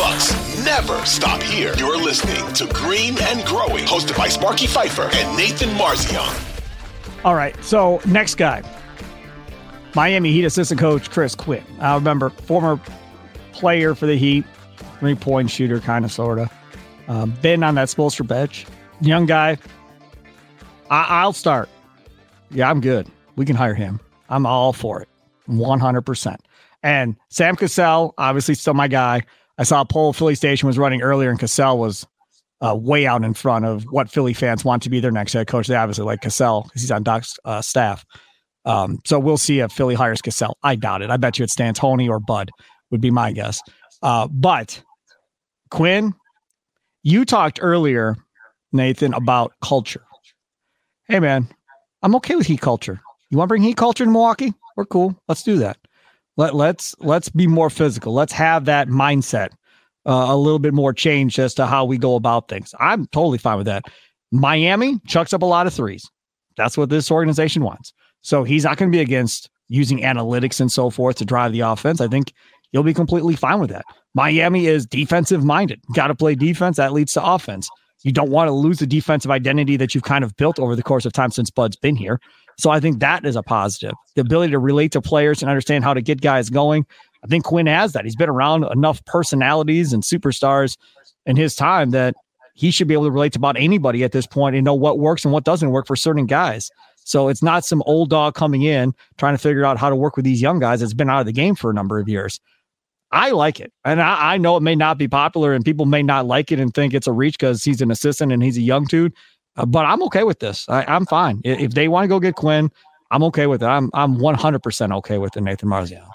Bucks never stop here. You're listening to Green and Growing, hosted by Sparky Fifer and Nathan Marzion. All right, so next guy. Miami Heat assistant coach Chris Quinn. I remember former player for the Heat, three point shooter, kind of, sort of. Um, been on that Spoelstra bench. Young guy. I- I'll start. Yeah, I'm good. We can hire him. I'm all for it. 100%. And Sam Cassell, obviously still my guy. I saw a poll Philly Station was running earlier, and Cassell was uh, way out in front of what Philly fans want to be their next head coach. They obviously like Cassell because he's on Doc's uh, staff. Um, so we'll see if Philly hires Cassell. I doubt it. I bet you it's D'Antoni or Bud would be my guess. Uh, but Quinn, you talked earlier, Nathan, about culture. Hey man, I'm okay with heat culture. You want to bring heat culture to Milwaukee? We're cool. Let's do that. Let let's let's be more physical. Let's have that mindset uh, a little bit more changed as to how we go about things. I'm totally fine with that. Miami chucks up a lot of threes. That's what this organization wants. So he's not going to be against using analytics and so forth to drive the offense. I think you'll be completely fine with that. Miami is defensive minded. Got to play defense. That leads to offense. You don't want to lose the defensive identity that you've kind of built over the course of time since Bud's been here. So I think that is a positive. The ability to relate to players and understand how to get guys going. I think Quinn has that. He's been around enough personalities and superstars in his time that he should be able to relate to about anybody at this point and know what works and what doesn't work for certain guys. So it's not some old dog coming in trying to figure out how to work with these young guys that's been out of the game for a number of years. I like it. And I, I know it may not be popular and people may not like it and think it's a reach because he's an assistant and he's a young dude. Uh, but I'm okay with this. I, am fine. If they want to go get Quinn, I'm okay with it. I'm I'm 100% okay with it, Nathan Marziano.